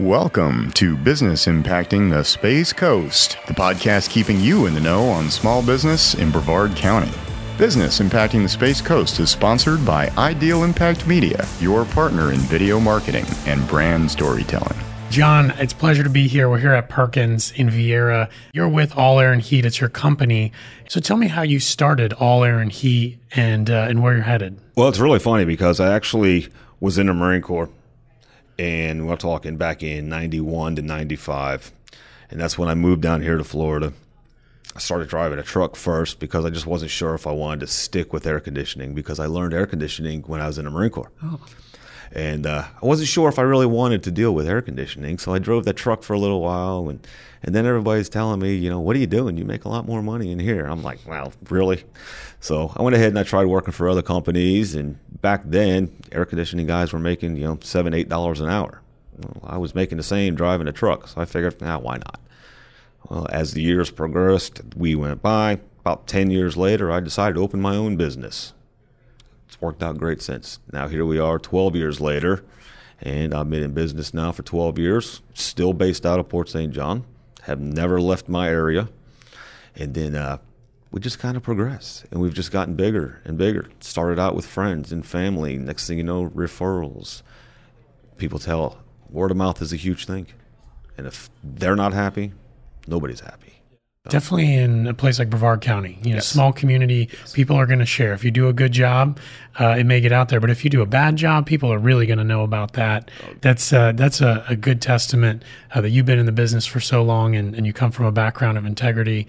Welcome to Business Impacting the Space Coast, the podcast keeping you in the know on small business in Brevard County. Business Impacting the Space Coast is sponsored by Ideal Impact Media, your partner in video marketing and brand storytelling. John, it's a pleasure to be here. We're here at Perkins in Viera. You're with All Air and Heat. It's your company. So tell me how you started All Air and Heat and uh, and where you're headed. Well, it's really funny because I actually was in the Marine Corps, and we're talking back in '91 to '95, and that's when I moved down here to Florida. I started driving a truck first because I just wasn't sure if I wanted to stick with air conditioning because I learned air conditioning when I was in the Marine Corps. Oh. And uh, I wasn't sure if I really wanted to deal with air conditioning, so I drove that truck for a little while, and and then everybody's telling me, you know, what are you doing? You make a lot more money in here. I'm like, well, really? So I went ahead and I tried working for other companies, and back then, air conditioning guys were making you know seven, eight dollars an hour. Well, I was making the same driving a truck, so I figured, now why not? Well, as the years progressed, we went by. About 10 years later, I decided to open my own business it's worked out great since. Now here we are, 12 years later, and I've been in business now for 12 years. Still based out of Port St. John. Have never left my area, and then uh, we just kind of progress, and we've just gotten bigger and bigger. Started out with friends and family. Next thing you know, referrals. People tell word of mouth is a huge thing, and if they're not happy, nobody's happy. Definitely in a place like Brevard County, you know, yes. small community, yes. people are going to share. If you do a good job, uh, it may get out there. But if you do a bad job, people are really going to know about that. That's uh, that's a, a, good testament uh, that you've been in the business for so long and, and you come from a background of integrity.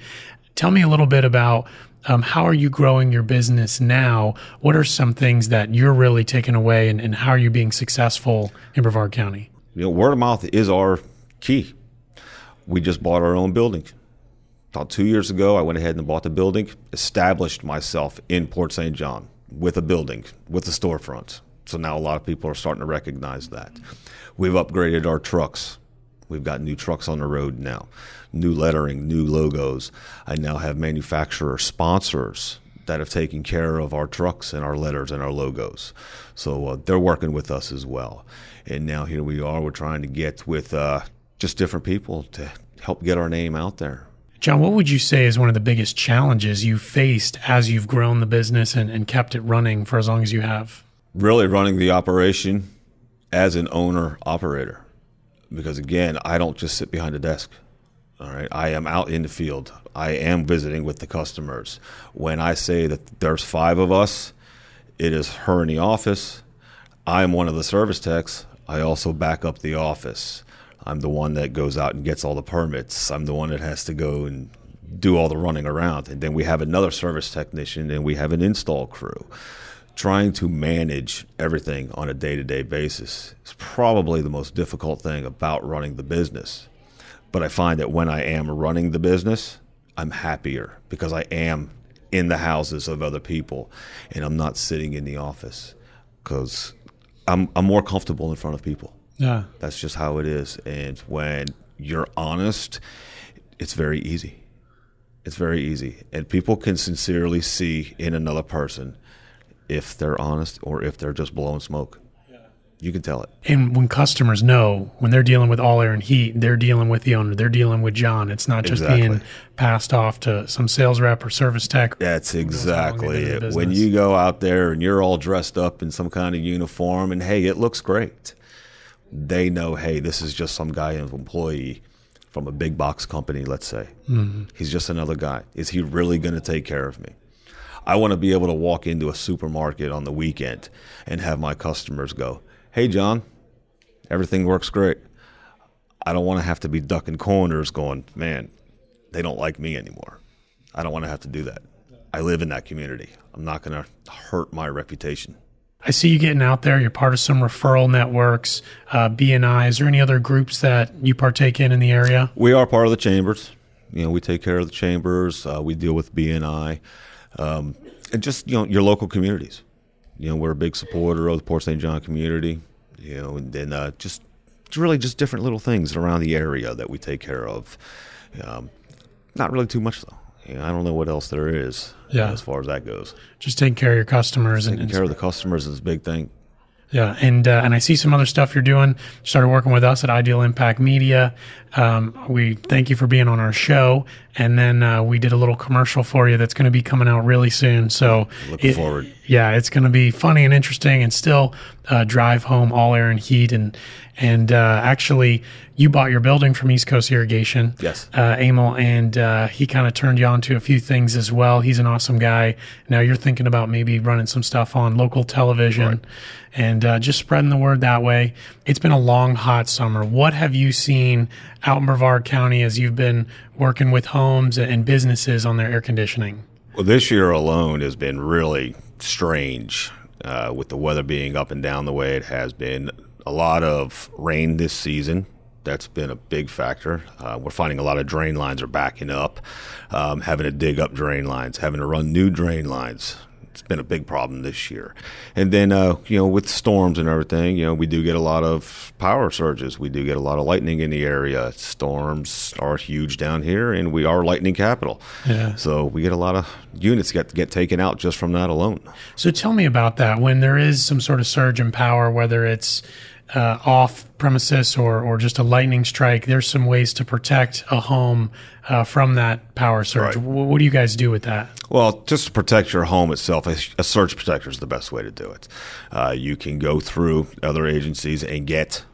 Tell me a little bit about um, how are you growing your business now? What are some things that you're really taking away, and, and how are you being successful in Brevard County? You know, word of mouth is our key. We just bought our own building about two years ago, I went ahead and bought the building, established myself in Port St. John with a building, with a storefront. So now a lot of people are starting to recognize that. We've upgraded our trucks. We've got new trucks on the road now, new lettering, new logos. I now have manufacturer sponsors that have taken care of our trucks and our letters and our logos. So uh, they're working with us as well. And now here we are, we're trying to get with uh, just different people to help get our name out there. John, what would you say is one of the biggest challenges you've faced as you've grown the business and, and kept it running for as long as you have? Really running the operation as an owner operator. Because again, I don't just sit behind a desk. All right. I am out in the field. I am visiting with the customers. When I say that there's five of us, it is her in the office. I am one of the service techs. I also back up the office. I'm the one that goes out and gets all the permits. I'm the one that has to go and do all the running around. And then we have another service technician and we have an install crew. Trying to manage everything on a day to day basis is probably the most difficult thing about running the business. But I find that when I am running the business, I'm happier because I am in the houses of other people and I'm not sitting in the office because I'm, I'm more comfortable in front of people. Yeah. That's just how it is. And when you're honest, it's very easy. It's very easy. And people can sincerely see in another person if they're honest or if they're just blowing smoke. You can tell it. And when customers know, when they're dealing with all air and heat, they're dealing with the owner, they're dealing with John. It's not just exactly. being passed off to some sales rep or service tech. That's exactly it. When you go out there and you're all dressed up in some kind of uniform and hey, it looks great they know, hey, this is just some guy, an employee from a big box company, let's say. Mm-hmm. He's just another guy. Is he really going to take care of me? I want to be able to walk into a supermarket on the weekend and have my customers go, hey, John, everything works great. I don't want to have to be ducking corners going, man, they don't like me anymore. I don't want to have to do that. I live in that community. I'm not going to hurt my reputation. I see you getting out there. You're part of some referral networks, uh, BNI. Is there any other groups that you partake in in the area? We are part of the chambers. You know, we take care of the chambers. Uh, we deal with BNI, um, and just you know your local communities. You know, we're a big supporter of the Port St. John community. You know, and then uh, just really just different little things around the area that we take care of. Um, not really too much though. You know, I don't know what else there is. Yeah. as far as that goes, just taking care of your customers taking and care of the customers is a big thing. Yeah, and uh, and I see some other stuff you're doing. Started working with us at Ideal Impact Media. Um, we thank you for being on our show, and then uh, we did a little commercial for you that's going to be coming out really soon. So Looking it- forward. Yeah, it's going to be funny and interesting, and still uh, drive home all air and heat. And and uh, actually, you bought your building from East Coast Irrigation. Yes. uh, Emil, and uh, he kind of turned you on to a few things as well. He's an awesome guy. Now you're thinking about maybe running some stuff on local television and uh, just spreading the word that way. It's been a long, hot summer. What have you seen out in Brevard County as you've been working with homes and businesses on their air conditioning? Well, this year alone has been really strange uh, with the weather being up and down the way it has been. A lot of rain this season. That's been a big factor. Uh, we're finding a lot of drain lines are backing up, um, having to dig up drain lines, having to run new drain lines. It's been a big problem this year. And then, uh, you know, with storms and everything, you know, we do get a lot of power surges. We do get a lot of lightning in the area. Storms are huge down here, and we are lightning capital. Yeah. So we get a lot of units get get taken out just from that alone. So tell me about that. When there is some sort of surge in power, whether it's uh, off premises or, or just a lightning strike, there's some ways to protect a home uh, from that power surge. Right. Wh- What do you guys do with that? Well, just to protect your home itself, a, a surge protector is the best way to do it. Uh, you can go through other agencies and get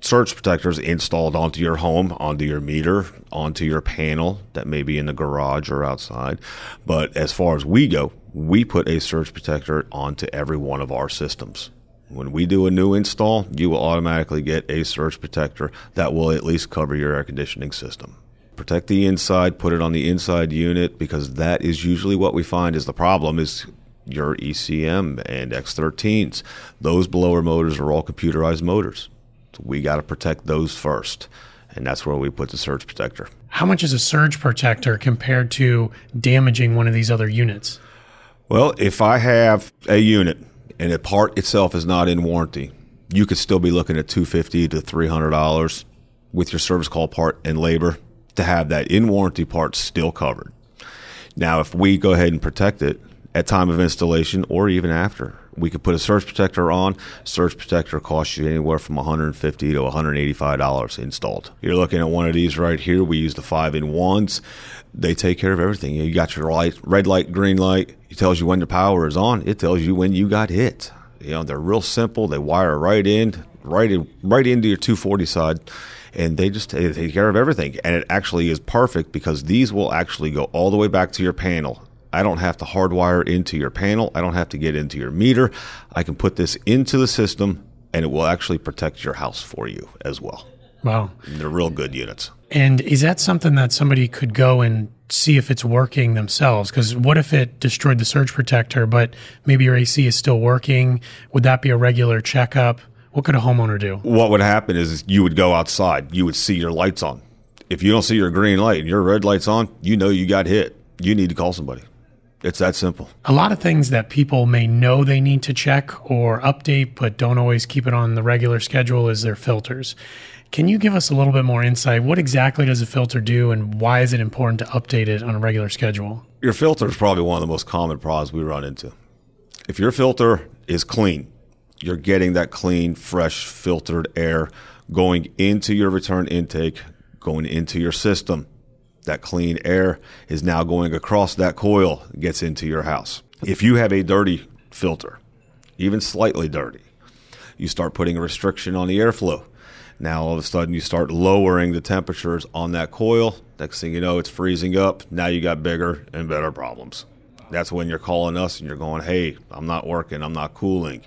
surge protectors installed onto your home, onto your meter, onto your panel that may be in the garage or outside. But as far as we go, we put a surge protector onto every one of our systems. When we do a new install, you will automatically get a surge protector that will at least cover your air conditioning system protect the inside, put it on the inside unit because that is usually what we find is the problem is your ECM and X13s. Those blower motors are all computerized motors. So we got to protect those first. And that's where we put the surge protector. How much is a surge protector compared to damaging one of these other units? Well, if I have a unit and a part itself is not in warranty, you could still be looking at 250 to $300 with your service call part and labor to have that in warranty part still covered. Now, if we go ahead and protect it at time of installation or even after, we could put a surge protector on. Surge protector costs you anywhere from 150 to 185 dollars installed. You're looking at one of these right here. We use the five in ones. They take care of everything. You got your light, red light, green light. It tells you when the power is on. It tells you when you got hit. You know they're real simple. They wire right in, right in, right into your 240 side and they just they take care of everything. And it actually is perfect because these will actually go all the way back to your panel. I don't have to hardwire into your panel. I don't have to get into your meter. I can put this into the system and it will actually protect your house for you as well. Wow. They're real good units. And is that something that somebody could go and see if it's working themselves? Because what if it destroyed the surge protector, but maybe your AC is still working? Would that be a regular checkup? What could a homeowner do? What would happen is you would go outside, you would see your lights on. If you don't see your green light and your red light's on, you know you got hit. You need to call somebody. It's that simple. A lot of things that people may know they need to check or update, but don't always keep it on the regular schedule is their filters. Can you give us a little bit more insight? What exactly does a filter do and why is it important to update it on a regular schedule? Your filter is probably one of the most common problems we run into. If your filter is clean, you're getting that clean, fresh, filtered air going into your return intake, going into your system. That clean air is now going across that coil, gets into your house. If you have a dirty filter, even slightly dirty, you start putting a restriction on the airflow. Now all of a sudden you start lowering the temperatures on that coil. Next thing you know, it's freezing up. Now you got bigger and better problems. That's when you're calling us and you're going, hey, I'm not working, I'm not cooling.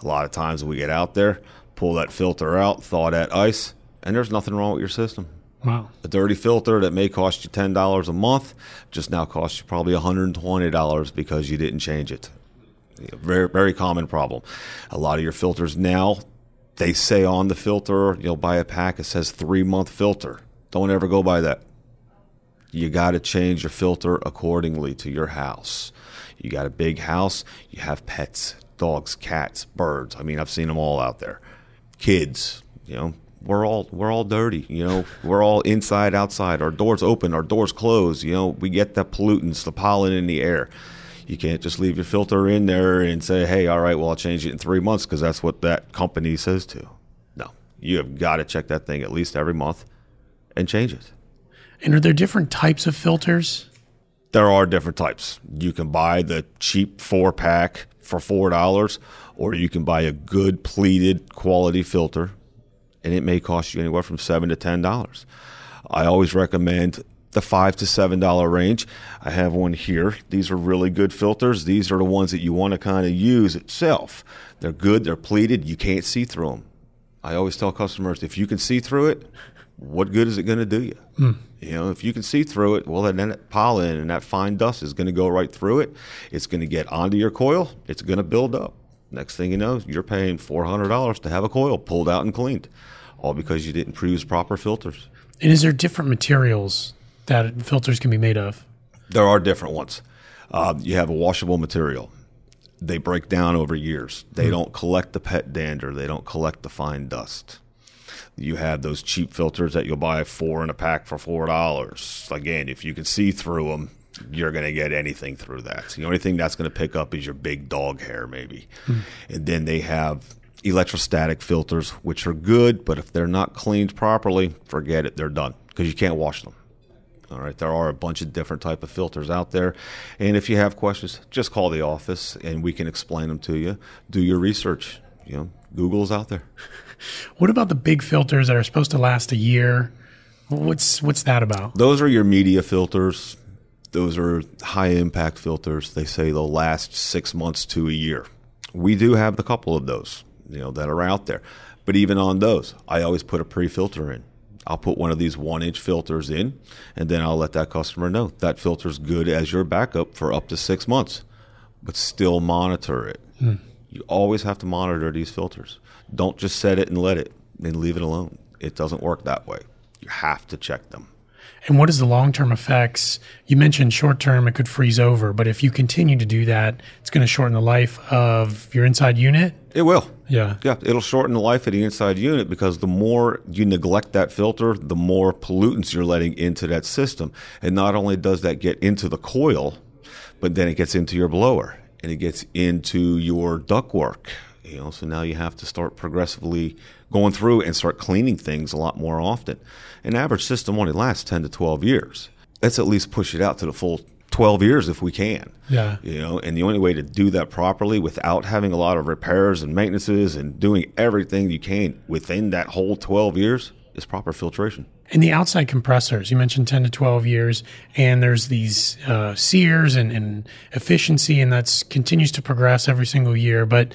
A lot of times we get out there, pull that filter out, thaw that ice, and there's nothing wrong with your system. Wow. A dirty filter that may cost you $10 a month just now costs you probably $120 because you didn't change it. Very, very common problem. A lot of your filters now, they say on the filter, you'll buy a pack, it says three month filter. Don't ever go by that. You got to change your filter accordingly to your house. You got a big house, you have pets, dogs, cats, birds. I mean, I've seen them all out there. Kids, you know, we're all we're all dirty, you know. We're all inside, outside. Our doors open, our doors closed. You know, we get the pollutants, the pollen in the air. You can't just leave your filter in there and say, hey, all right, well, I'll change it in three months because that's what that company says to. No, you have got to check that thing at least every month and change it. And are there different types of filters? There are different types. You can buy the cheap four pack for $4, or you can buy a good pleated quality filter, and it may cost you anywhere from 7 to $10. I always recommend the five to seven dollar range. I have one here. These are really good filters. These are the ones that you want to kind of use itself. They're good. They're pleated. You can't see through them. I always tell customers if you can see through it, what good is it going to do you? Mm. You know, if you can see through it, well, then that pollen and that fine dust is going to go right through it. It's going to get onto your coil. It's going to build up. Next thing you know, you're paying four hundred dollars to have a coil pulled out and cleaned, all because you didn't use proper filters. And is there different materials that filters can be made of? There are different ones. Uh, you have a washable material. They break down over years. They mm don't collect the pet dander. They don't collect the fine dust. You have those cheap filters that you'll buy four in a pack for four dollars. Again, if you can see through them, you're going to get anything through that. The only thing that's going to pick up is your big dog hair, maybe. mm And then they have electrostatic filters, which are good, but if they're not cleaned properly, forget it. They're done because you can't wash them. All right, there are a bunch of different type of filters out there, and if you have questions, just call the office and we can explain them to you. Do your research. You know, Google's out there. What about the big filters that are supposed to last a year? What's what's that about? Those are your media filters. Those are high impact filters. They say they'll last six months to a year. We do have a couple of those, you know, that are out there. But even on those, I always put a pre filter in. I'll put one of these one inch filters in, and then I'll let that customer know that filter's good as your backup for up to six months, but still monitor it. Hmm. You always have to monitor these filters. Don't just set it and let it and leave it alone. It doesn't work that way. You have to check them. And what is the long term effects? You mentioned short term, it could freeze over, but if you continue to do that, it's going to shorten the life of your inside unit. It will. Yeah. Yeah. It'll shorten the life of the inside unit because the more you neglect that filter, the more pollutants you're letting into that system. And not only does that get into the coil, but then it gets into your blower and it gets into your ductwork. You know, so now you have to start progressively going through and start cleaning things a lot more often. An average system only lasts 10 to 12 years. Let's at least push it out to the full 12 years if we can. Yeah. You know, and the only way to do that properly without having a lot of repairs and maintenances and doing everything you can within that whole 12 years is proper filtration. And the outside compressors, you mentioned 10 to 12 years, and there's these uh, SEERs and, and efficiency, and that continues to progress every single year. But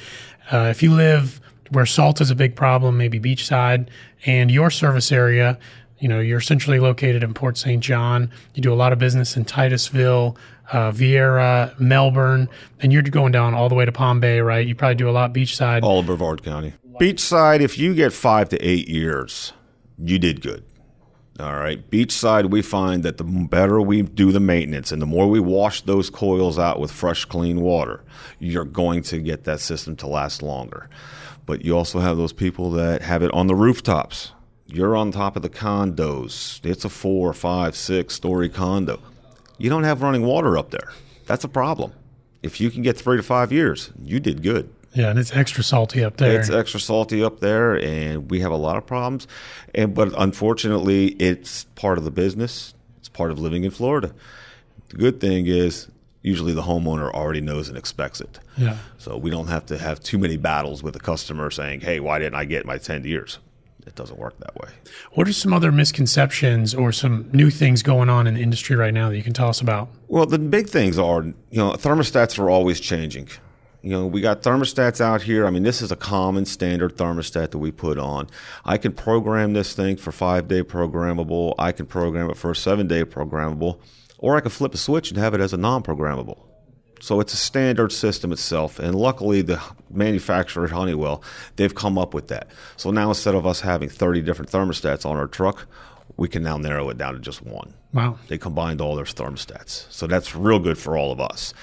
uh, if you live where salt is a big problem, maybe beachside, and your service area, you know, you're centrally located in Port St. John. You do a lot of business in Titusville, uh, Viera, Melbourne, and you're going down all the way to Palm Bay, right? You probably do a lot beachside. All of Brevard County. Beachside, if you get five to eight years, you did good. All right. Beachside, we find that the better we do the maintenance and the more we wash those coils out with fresh, clean water, you're going to get that system to last longer. But you also have those people that have it on the rooftops. You're on top of the condos. It's a four, five, six story condo. You don't have running water up there. That's a problem. If you can get three to five years, you did good. Yeah, and it's extra salty up there. It's extra salty up there, and we have a lot of problems. And but unfortunately, it's part of the business. It's part of living in Florida. The good thing is usually the homeowner already knows and expects it. Yeah. So we don't have to have too many battles with the customer saying, "Hey, why didn't I get my ten years?" It doesn't work that way. What are some other misconceptions or some new things going on in the industry right now that you can tell us about? Well, the big things are, you know, thermostats are always changing. You know, we got thermostats out here. I mean, this is a common standard thermostat that we put on. I can program this thing for five day programmable. I can program it for a seven day programmable, or I can flip a switch and have it as a non programmable. So it's a standard system itself, and luckily the manufacturer Honeywell they've come up with that. So now instead of us having 30 different thermostats on our truck, we can now narrow it down to just one. Wow! They combined all their thermostats, so that's real good for all of us.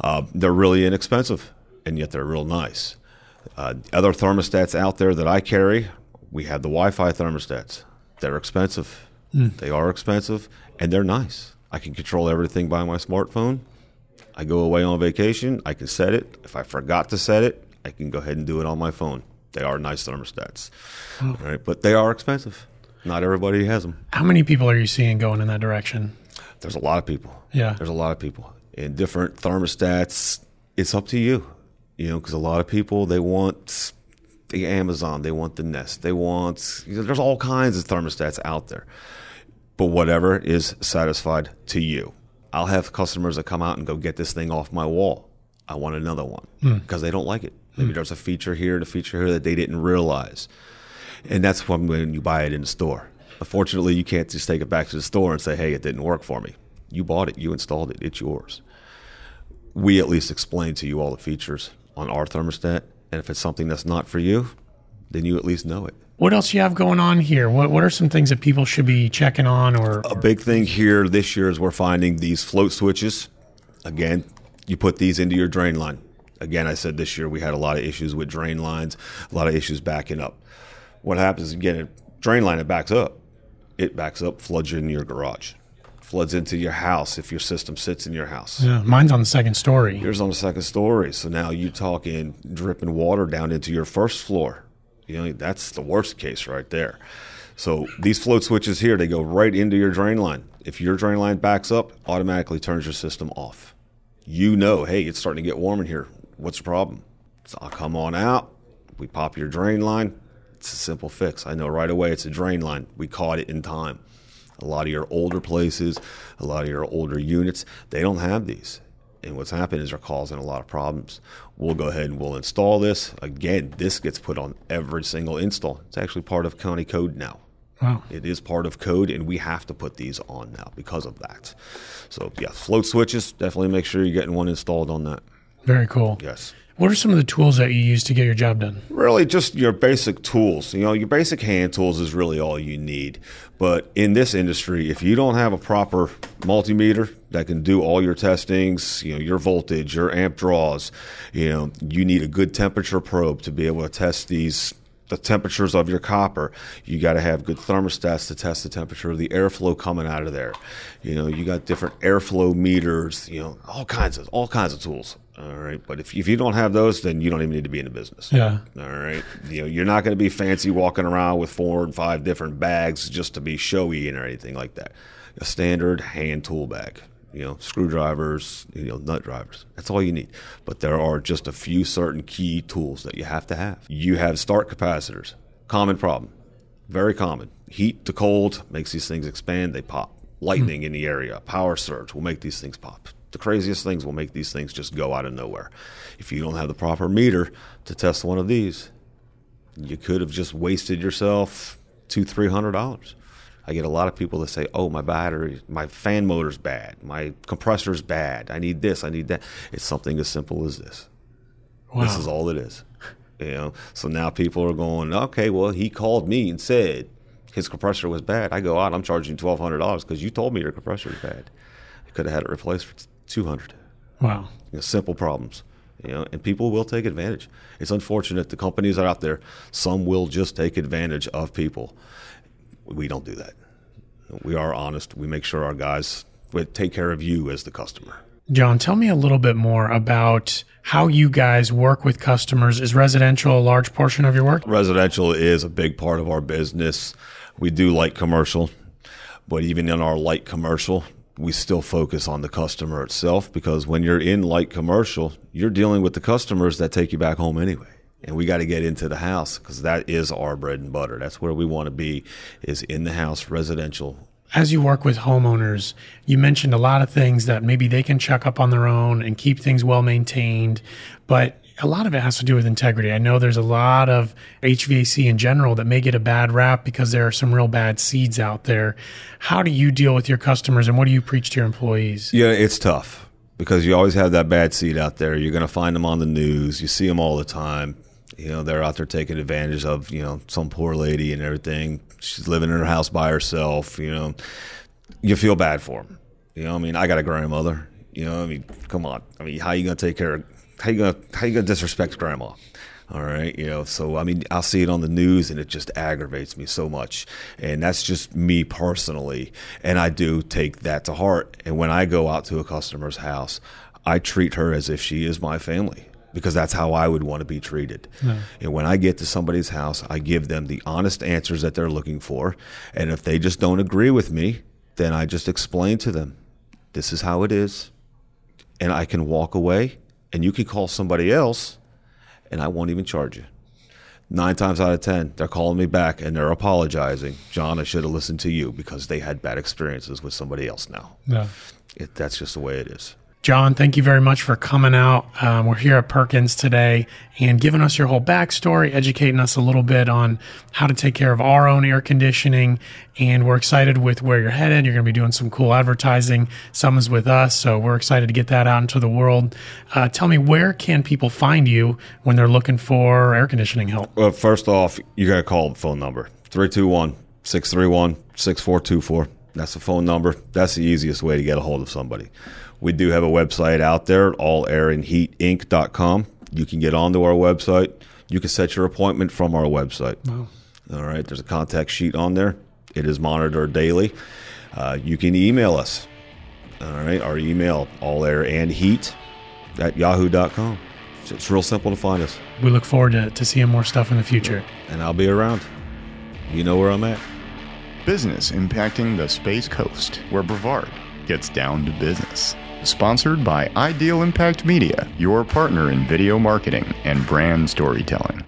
Uh, they're really inexpensive and yet they're real nice. Uh, other thermostats out there that I carry, we have the Wi-Fi thermostats. They're expensive. Mm. They are expensive, and they're nice. I can control everything by my smartphone. I go away on vacation, I can set it. If I forgot to set it, I can go ahead and do it on my phone. They are nice thermostats, oh. right? But they are expensive. Not everybody has them. How many people are you seeing going in that direction? There's a lot of people. Yeah. There's a lot of people. in different thermostats, it's up to you. You know, because a lot of people, they want the Amazon, they want the Nest, they want, you know, there's all kinds of thermostats out there. But whatever is satisfied to you. I'll have customers that come out and go get this thing off my wall. I want another one because mm. they don't like it. Maybe mm. there's a feature here and a feature here that they didn't realize. And that's when, when you buy it in the store. Unfortunately, you can't just take it back to the store and say, hey, it didn't work for me. You bought it, you installed it, it's yours. We at least explain to you all the features on our thermostat. And if it's something that's not for you, then you at least know it. What else you have going on here? What What are some things that people should be checking on? Or, a big thing here this year is we're finding these float switches. Again, you put these into your drain line. Again, I said this year we had a lot of issues with drain lines, a lot of issues backing up. What happens again? A drain line it backs up. It backs up, floods you in your garage, floods into your house if your system sits in your house. Yeah, mine's on the second story. Yours on the second story. So now you talking dripping water down into your first floor you know, that's the worst case right there. So these float switches here, they go right into your drain line. If your drain line backs up, automatically turns your system off. You know, hey, it's starting to get warm in here. What's the problem? So I'll come on out. We pop your drain line. It's a simple fix. I know right away it's a drain line. We caught it in time. A lot of your older places, a lot of your older units, they don't have these. And what's happened is they're causing a lot of problems. We'll go ahead and we'll install this. Again, this gets put on every single install. It's actually part of county code now. Wow. It is part of code, and we have to put these on now because of that. So, yeah, float switches, definitely make sure you're getting one installed on that. Very cool. Yes. What are some of the tools that you use to get your job done? Really, just your basic tools. You know, your basic hand tools is really all you need. But in this industry, if you don't have a proper multimeter that can do all your testings, you know, your voltage, your amp draws, you know, you need a good temperature probe to be able to test these the temperatures of your copper. You got to have good thermostats to test the temperature of the airflow coming out of there. You know, you got different airflow meters. You know, all kinds of all kinds of tools. All right, but if if you don't have those, then you don't even need to be in the business. Yeah. All right. You know, you're not going to be fancy walking around with four and five different bags just to be showy and or anything like that. A standard hand tool bag you know, screwdrivers, you know, nut drivers. That's all you need. But there are just a few certain key tools that you have to have. You have start capacitors. Common problem. Very common. Heat to cold makes these things expand, they pop. Lightning mm. in the area, power surge will make these things pop. The craziest things will make these things just go out of nowhere. If you don't have the proper meter to test one of these, you could have just wasted yourself two, three hundred dollars. I get a lot of people that say, "Oh, my battery, my fan motor's bad, my compressor's bad. I need this, I need that." It's something as simple as this. Wow. This is all it is. You know. So now people are going, "Okay, well, he called me and said his compressor was bad." I go out, I'm charging twelve hundred dollars because you told me your compressor was bad. I could have had it replaced for two hundred. Wow. You know, simple problems. You know, and people will take advantage. It's unfortunate the companies are out there. Some will just take advantage of people we don't do that. We are honest. We make sure our guys take care of you as the customer. John, tell me a little bit more about how you guys work with customers. Is residential a large portion of your work? Residential is a big part of our business. We do light commercial, but even in our light commercial, we still focus on the customer itself because when you're in light commercial, you're dealing with the customers that take you back home anyway and we got to get into the house because that is our bread and butter. That's where we want to be, is in the house, residential. As you work with homeowners, you mentioned a lot of things that maybe they can check up on their own and keep things well maintained, but a lot of it has to do with integrity. I know there's a lot of HVAC in general that may get a bad rap because there are some real bad seeds out there. How do you deal with your customers and what do you preach to your employees? Yeah, it's tough because you always have that bad seed out there. You're going to find them on the news. You see them all the time. You know, they're out there taking advantage of, you know, some poor lady and everything. She's living in her house by herself, you know. You feel bad for them. You know, I mean, I got a grandmother. You know, I mean, come on. I mean, how you gonna take care of how you gonna how you gonna disrespect grandma? All right, you know, so I mean, I'll see it on the news and it just aggravates me so much. And that's just me personally. And I do take that to heart. And when I go out to a customer's house, I treat her as if she is my family because that's how I would want to be treated. And when I get to somebody's house, I give them the honest answers that they're looking for. And if they just don't agree with me, then I just explain to them, this is how it is. And I can walk away and you can call somebody else and I won't even charge you. Nine times out of 10, they're calling me back and they're apologizing. John, I should have listened to you because they had bad experiences with somebody else now. Yeah. It, that's just the way it is. John, thank you very much for coming out. Um, we're here at Perkins today and giving us your whole backstory, educating us a little bit on how to take care of our own air conditioning. And we're excited with where you're headed. You're going to be doing some cool advertising. Some is with us, so we're excited to get that out into the world. Uh, tell me, where can people find you when they're looking for air conditioning help? Well, first off, you got to call the phone number 321 631 6424. That's the phone number. That's the easiest way to get a hold of somebody. We do have a website out there, allairandheatinc.com. You can get onto our website. You can set your appointment from our website. Wow. All right. There's a contact sheet on there. It is monitored daily. Uh, you can email us. All right. Our email, allairandheat at yahoo.com. It's, it's real simple to find us. We look forward to, to seeing more stuff in the future. And I'll be around. You know where I'm at. Business impacting the Space Coast, where Brevard gets down to business. Sponsored by Ideal Impact Media, your partner in video marketing and brand storytelling.